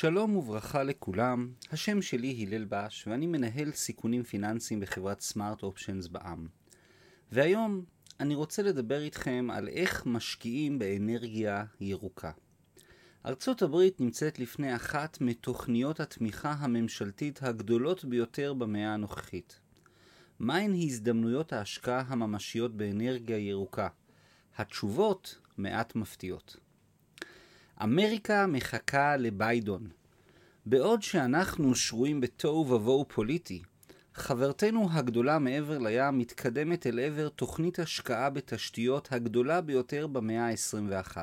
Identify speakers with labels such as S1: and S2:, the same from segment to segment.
S1: שלום וברכה לכולם, השם שלי הלל בש ואני מנהל סיכונים פיננסיים בחברת סמארט אופשנס בע"מ. והיום אני רוצה לדבר איתכם על איך משקיעים באנרגיה ירוקה. ארצות הברית נמצאת לפני אחת מתוכניות התמיכה הממשלתית הגדולות ביותר במאה הנוכחית. מהן הזדמנויות ההשקעה הממשיות באנרגיה ירוקה? התשובות מעט מפתיעות. אמריקה מחכה לביידון. בעוד שאנחנו שרויים בתוהו ובוהו פוליטי, חברתנו הגדולה מעבר לים מתקדמת אל עבר תוכנית השקעה בתשתיות הגדולה ביותר במאה ה-21.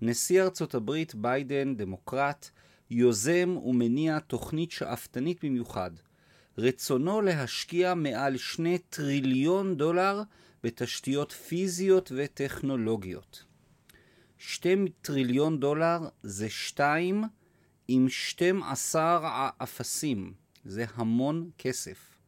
S1: נשיא ארצות הברית ביידן, דמוקרט, יוזם ומניע תוכנית שאפתנית במיוחד. רצונו להשקיע מעל שני טריליון דולר בתשתיות פיזיות וטכנולוגיות. שתי טריליון דולר זה שתיים עם 12 אפסים. זה המון כסף.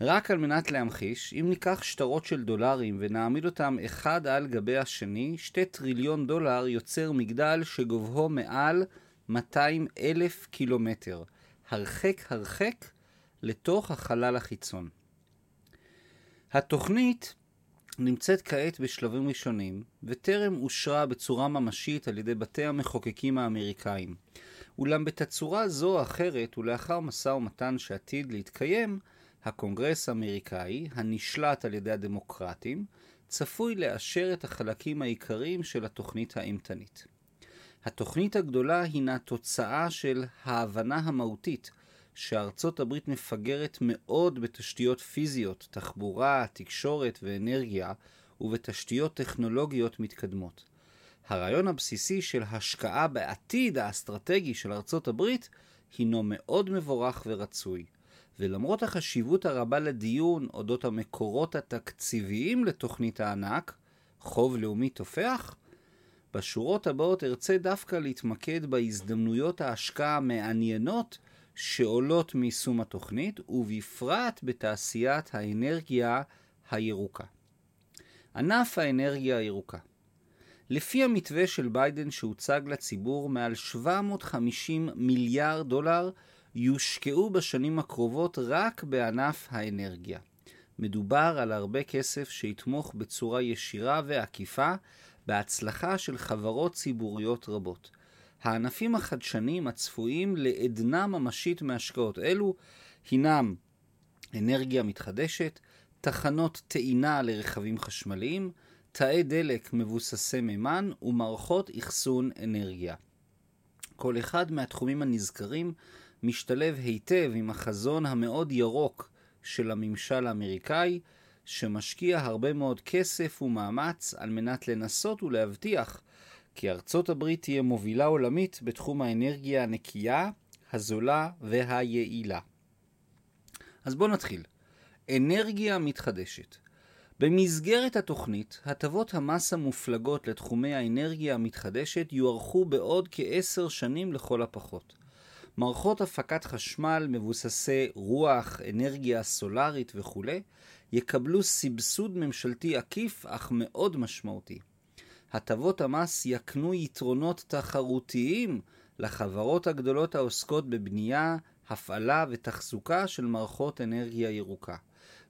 S1: רק על מנת להמחיש, אם ניקח שטרות של דולרים ונעמיד אותם אחד על גבי השני, שתי טריליון דולר יוצר מגדל שגובהו מעל 200 אלף קילומטר, הרחק הרחק לתוך החלל החיצון. התוכנית נמצאת כעת בשלבים ראשונים, וטרם אושרה בצורה ממשית על ידי בתי המחוקקים האמריקאים. אולם בתצורה זו או אחרת, ולאחר משא ומתן שעתיד להתקיים, הקונגרס האמריקאי, הנשלט על ידי הדמוקרטים, צפוי לאשר את החלקים העיקריים של התוכנית האימתנית. התוכנית הגדולה הינה תוצאה של ההבנה המהותית שארצות הברית מפגרת מאוד בתשתיות פיזיות, תחבורה, תקשורת ואנרגיה, ובתשתיות טכנולוגיות מתקדמות. הרעיון הבסיסי של השקעה בעתיד האסטרטגי של ארצות הברית הינו מאוד מבורך ורצוי. ולמרות החשיבות הרבה לדיון אודות המקורות התקציביים לתוכנית הענק, חוב לאומי תופח, בשורות הבאות ארצה דווקא להתמקד בהזדמנויות ההשקעה המעניינות שעולות מיישום התוכנית, ובפרט בתעשיית האנרגיה הירוקה. ענף האנרגיה הירוקה לפי המתווה של ביידן שהוצג לציבור, מעל 750 מיליארד דולר יושקעו בשנים הקרובות רק בענף האנרגיה. מדובר על הרבה כסף שיתמוך בצורה ישירה ועקיפה בהצלחה של חברות ציבוריות רבות. הענפים החדשניים הצפויים לעדנה ממשית מהשקעות אלו הינם אנרגיה מתחדשת, תחנות טעינה לרכבים חשמליים, תאי דלק מבוססי מימן ומערכות אחסון אנרגיה. כל אחד מהתחומים הנזכרים משתלב היטב עם החזון המאוד ירוק של הממשל האמריקאי, שמשקיע הרבה מאוד כסף ומאמץ על מנת לנסות ולהבטיח כי ארצות הברית תהיה מובילה עולמית בתחום האנרגיה הנקייה, הזולה והיעילה. אז בואו נתחיל. אנרגיה מתחדשת. במסגרת התוכנית, הטבות המס המופלגות לתחומי האנרגיה המתחדשת יוארכו בעוד כעשר שנים לכל הפחות. מערכות הפקת חשמל מבוססי רוח, אנרגיה סולארית וכו' יקבלו סבסוד ממשלתי עקיף אך מאוד משמעותי. הטבות המס יקנו יתרונות תחרותיים לחברות הגדולות העוסקות בבנייה, הפעלה ותחזוקה של מערכות אנרגיה ירוקה.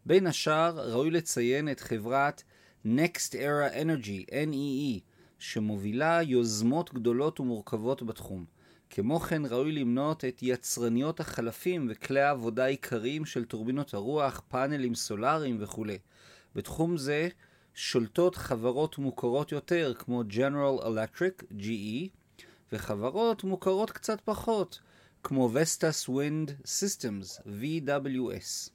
S1: בין השאר, ראוי לציין את חברת Next Era Energy, NEE, שמובילה יוזמות גדולות ומורכבות בתחום. כמו כן ראוי למנות את יצרניות החלפים וכלי העבודה העיקריים של טורבינות הרוח, פאנלים סולאריים וכו'. בתחום זה שולטות חברות מוכרות יותר כמו General Electric, GE, וחברות מוכרות קצת פחות כמו Vestas Wind Systems, VWS.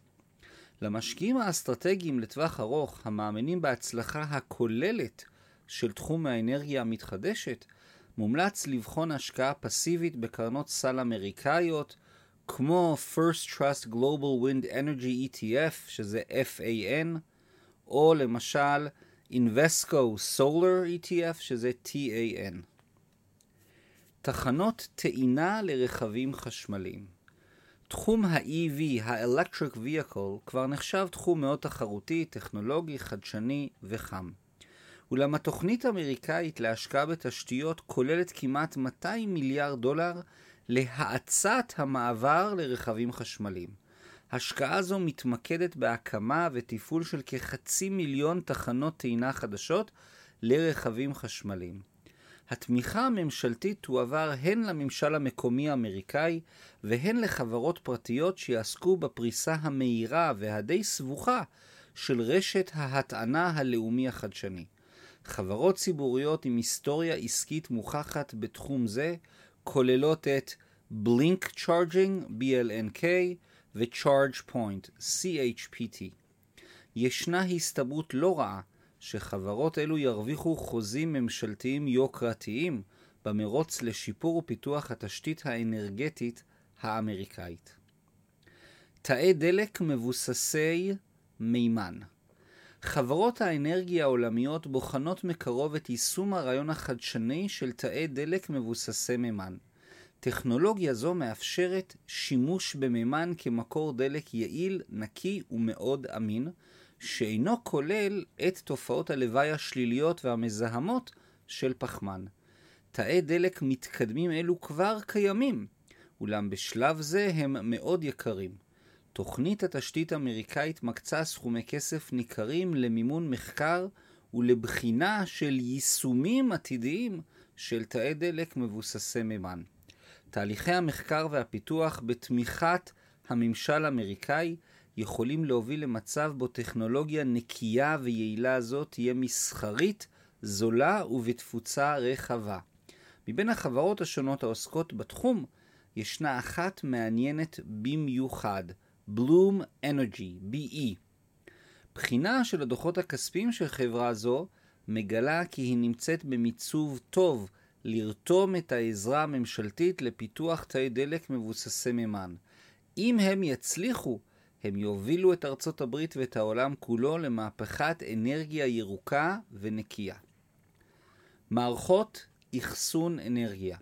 S1: למשקיעים האסטרטגיים לטווח ארוך המאמינים בהצלחה הכוללת של תחום האנרגיה המתחדשת, מומלץ לבחון השקעה פסיבית בקרנות סל אמריקאיות כמו First Trust Global Wind Energy ETF, שזה FAN, או למשל Invesco Solar ETF, שזה TAN. תחנות טעינה לרכבים חשמליים תחום ה-EV, ה-Electric Vehicle, כבר נחשב תחום מאוד תחרותי, טכנולוגי, חדשני וחם. אולם התוכנית האמריקאית להשקעה בתשתיות כוללת כמעט 200 מיליארד דולר להאצת המעבר לרכבים חשמליים. השקעה זו מתמקדת בהקמה ותפעול של כחצי מיליון תחנות טעינה חדשות לרכבים חשמליים. התמיכה הממשלתית תועבר הן לממשל המקומי האמריקאי והן לחברות פרטיות שיעסקו בפריסה המהירה והדי סבוכה של רשת ההטענה הלאומי החדשני. חברות ציבוריות עם היסטוריה עסקית מוכחת בתחום זה כוללות את בלינק צ'ארג'ינג, BLNK, ו-Charge Point, CHPT. ישנה הסתברות לא רעה שחברות אלו ירוויחו חוזים ממשלתיים יוקרתיים במרוץ לשיפור ופיתוח התשתית האנרגטית האמריקאית. תאי דלק מבוססי מימן חברות האנרגיה העולמיות בוחנות מקרוב את יישום הרעיון החדשני של תאי דלק מבוססי מימן. טכנולוגיה זו מאפשרת שימוש במימן כמקור דלק יעיל, נקי ומאוד אמין, שאינו כולל את תופעות הלוואי השליליות והמזהמות של פחמן. תאי דלק מתקדמים אלו כבר קיימים, אולם בשלב זה הם מאוד יקרים. תוכנית התשתית האמריקאית מקצה סכומי כסף ניכרים למימון מחקר ולבחינה של יישומים עתידיים של תאי דלק מבוססי מימן. תהליכי המחקר והפיתוח בתמיכת הממשל האמריקאי יכולים להוביל למצב בו טכנולוגיה נקייה ויעילה זו תהיה מסחרית, זולה ובתפוצה רחבה. מבין החברות השונות העוסקות בתחום, ישנה אחת מעניינת במיוחד, Bloom Energy, BE. בחינה של הדוחות הכספיים של חברה זו מגלה כי היא נמצאת במיצוב טוב לרתום את העזרה הממשלתית לפיתוח תאי דלק מבוססי מימן. אם הם יצליחו, הם יובילו את ארצות הברית ואת העולם כולו למהפכת אנרגיה ירוקה ונקייה. מערכות אחסון אנרגיה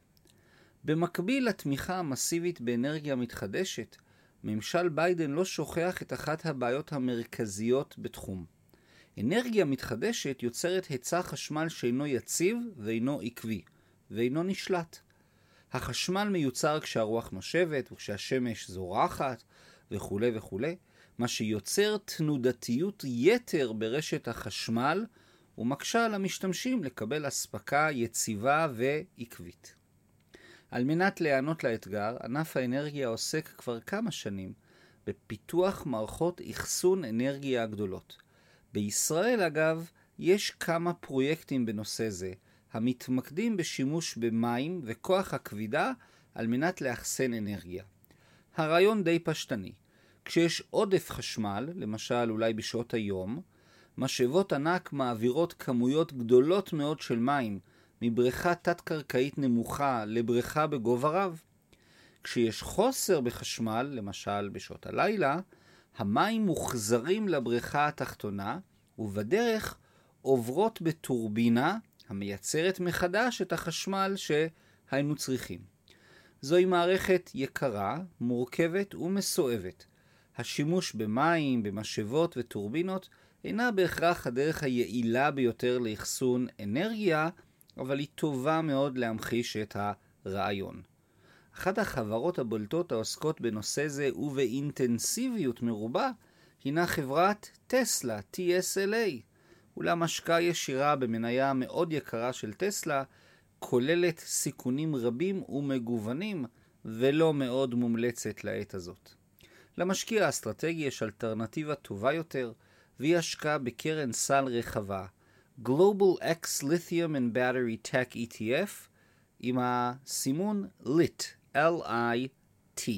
S1: במקביל לתמיכה המסיבית באנרגיה מתחדשת, ממשל ביידן לא שוכח את אחת הבעיות המרכזיות בתחום. אנרגיה מתחדשת יוצרת היצע חשמל שאינו יציב ואינו עקבי. ואינו נשלט. החשמל מיוצר כשהרוח נושבת וכשהשמש זורחת וכולי וכולי, מה שיוצר תנודתיות יתר ברשת החשמל ומקשה על המשתמשים לקבל אספקה יציבה ועקבית. על מנת להיענות לאתגר, ענף האנרגיה עוסק כבר כמה שנים בפיתוח מערכות אחסון אנרגיה הגדולות. בישראל, אגב, יש כמה פרויקטים בנושא זה, המתמקדים בשימוש במים וכוח הכבידה על מנת לאחסן אנרגיה. הרעיון די פשטני. כשיש עודף חשמל, למשל אולי בשעות היום, משאבות ענק מעבירות כמויות גדולות מאוד של מים מבריכה תת-קרקעית נמוכה לבריכה בגובה רב. כשיש חוסר בחשמל, למשל בשעות הלילה, המים מוחזרים לבריכה התחתונה, ובדרך עוברות בטורבינה המייצרת מחדש את החשמל שהיינו צריכים. זוהי מערכת יקרה, מורכבת ומסואבת. השימוש במים, במשאבות וטורבינות אינה בהכרח הדרך היעילה ביותר לאחסון אנרגיה, אבל היא טובה מאוד להמחיש את הרעיון. אחת החברות הבולטות העוסקות בנושא זה ובאינטנסיביות מרובה הינה חברת טסלה, TSLA. אולם השקעה ישירה במניה מאוד יקרה של טסלה כוללת סיכונים רבים ומגוונים ולא מאוד מומלצת לעת הזאת. למשקיע האסטרטגי יש אלטרנטיבה טובה יותר והיא השקעה בקרן סל רחבה Global X Lithium and Battery Tech ETF עם הסימון LIT, L-I-T.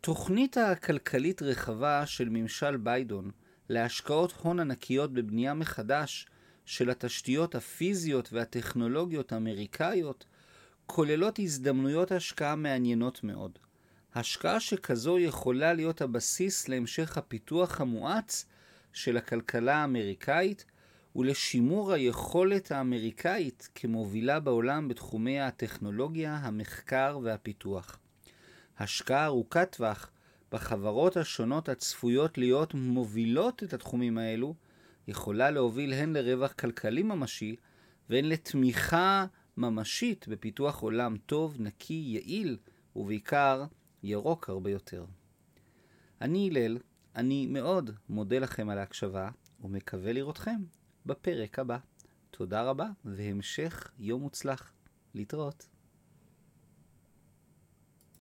S1: תוכנית הכלכלית רחבה של ממשל ביידון להשקעות הון ענקיות בבנייה מחדש של התשתיות הפיזיות והטכנולוגיות האמריקאיות כוללות הזדמנויות השקעה מעניינות מאוד. השקעה שכזו יכולה להיות הבסיס להמשך הפיתוח המואץ של הכלכלה האמריקאית ולשימור היכולת האמריקאית כמובילה בעולם בתחומי הטכנולוגיה, המחקר והפיתוח. השקעה ארוכת טווח בחברות השונות הצפויות להיות מובילות את התחומים האלו, יכולה להוביל הן לרווח כלכלי ממשי והן לתמיכה ממשית בפיתוח עולם טוב, נקי, יעיל, ובעיקר ירוק הרבה יותר. אני הלל, אני מאוד מודה לכם על ההקשבה, ומקווה לראותכם בפרק הבא. תודה רבה, והמשך יום מוצלח. להתראות.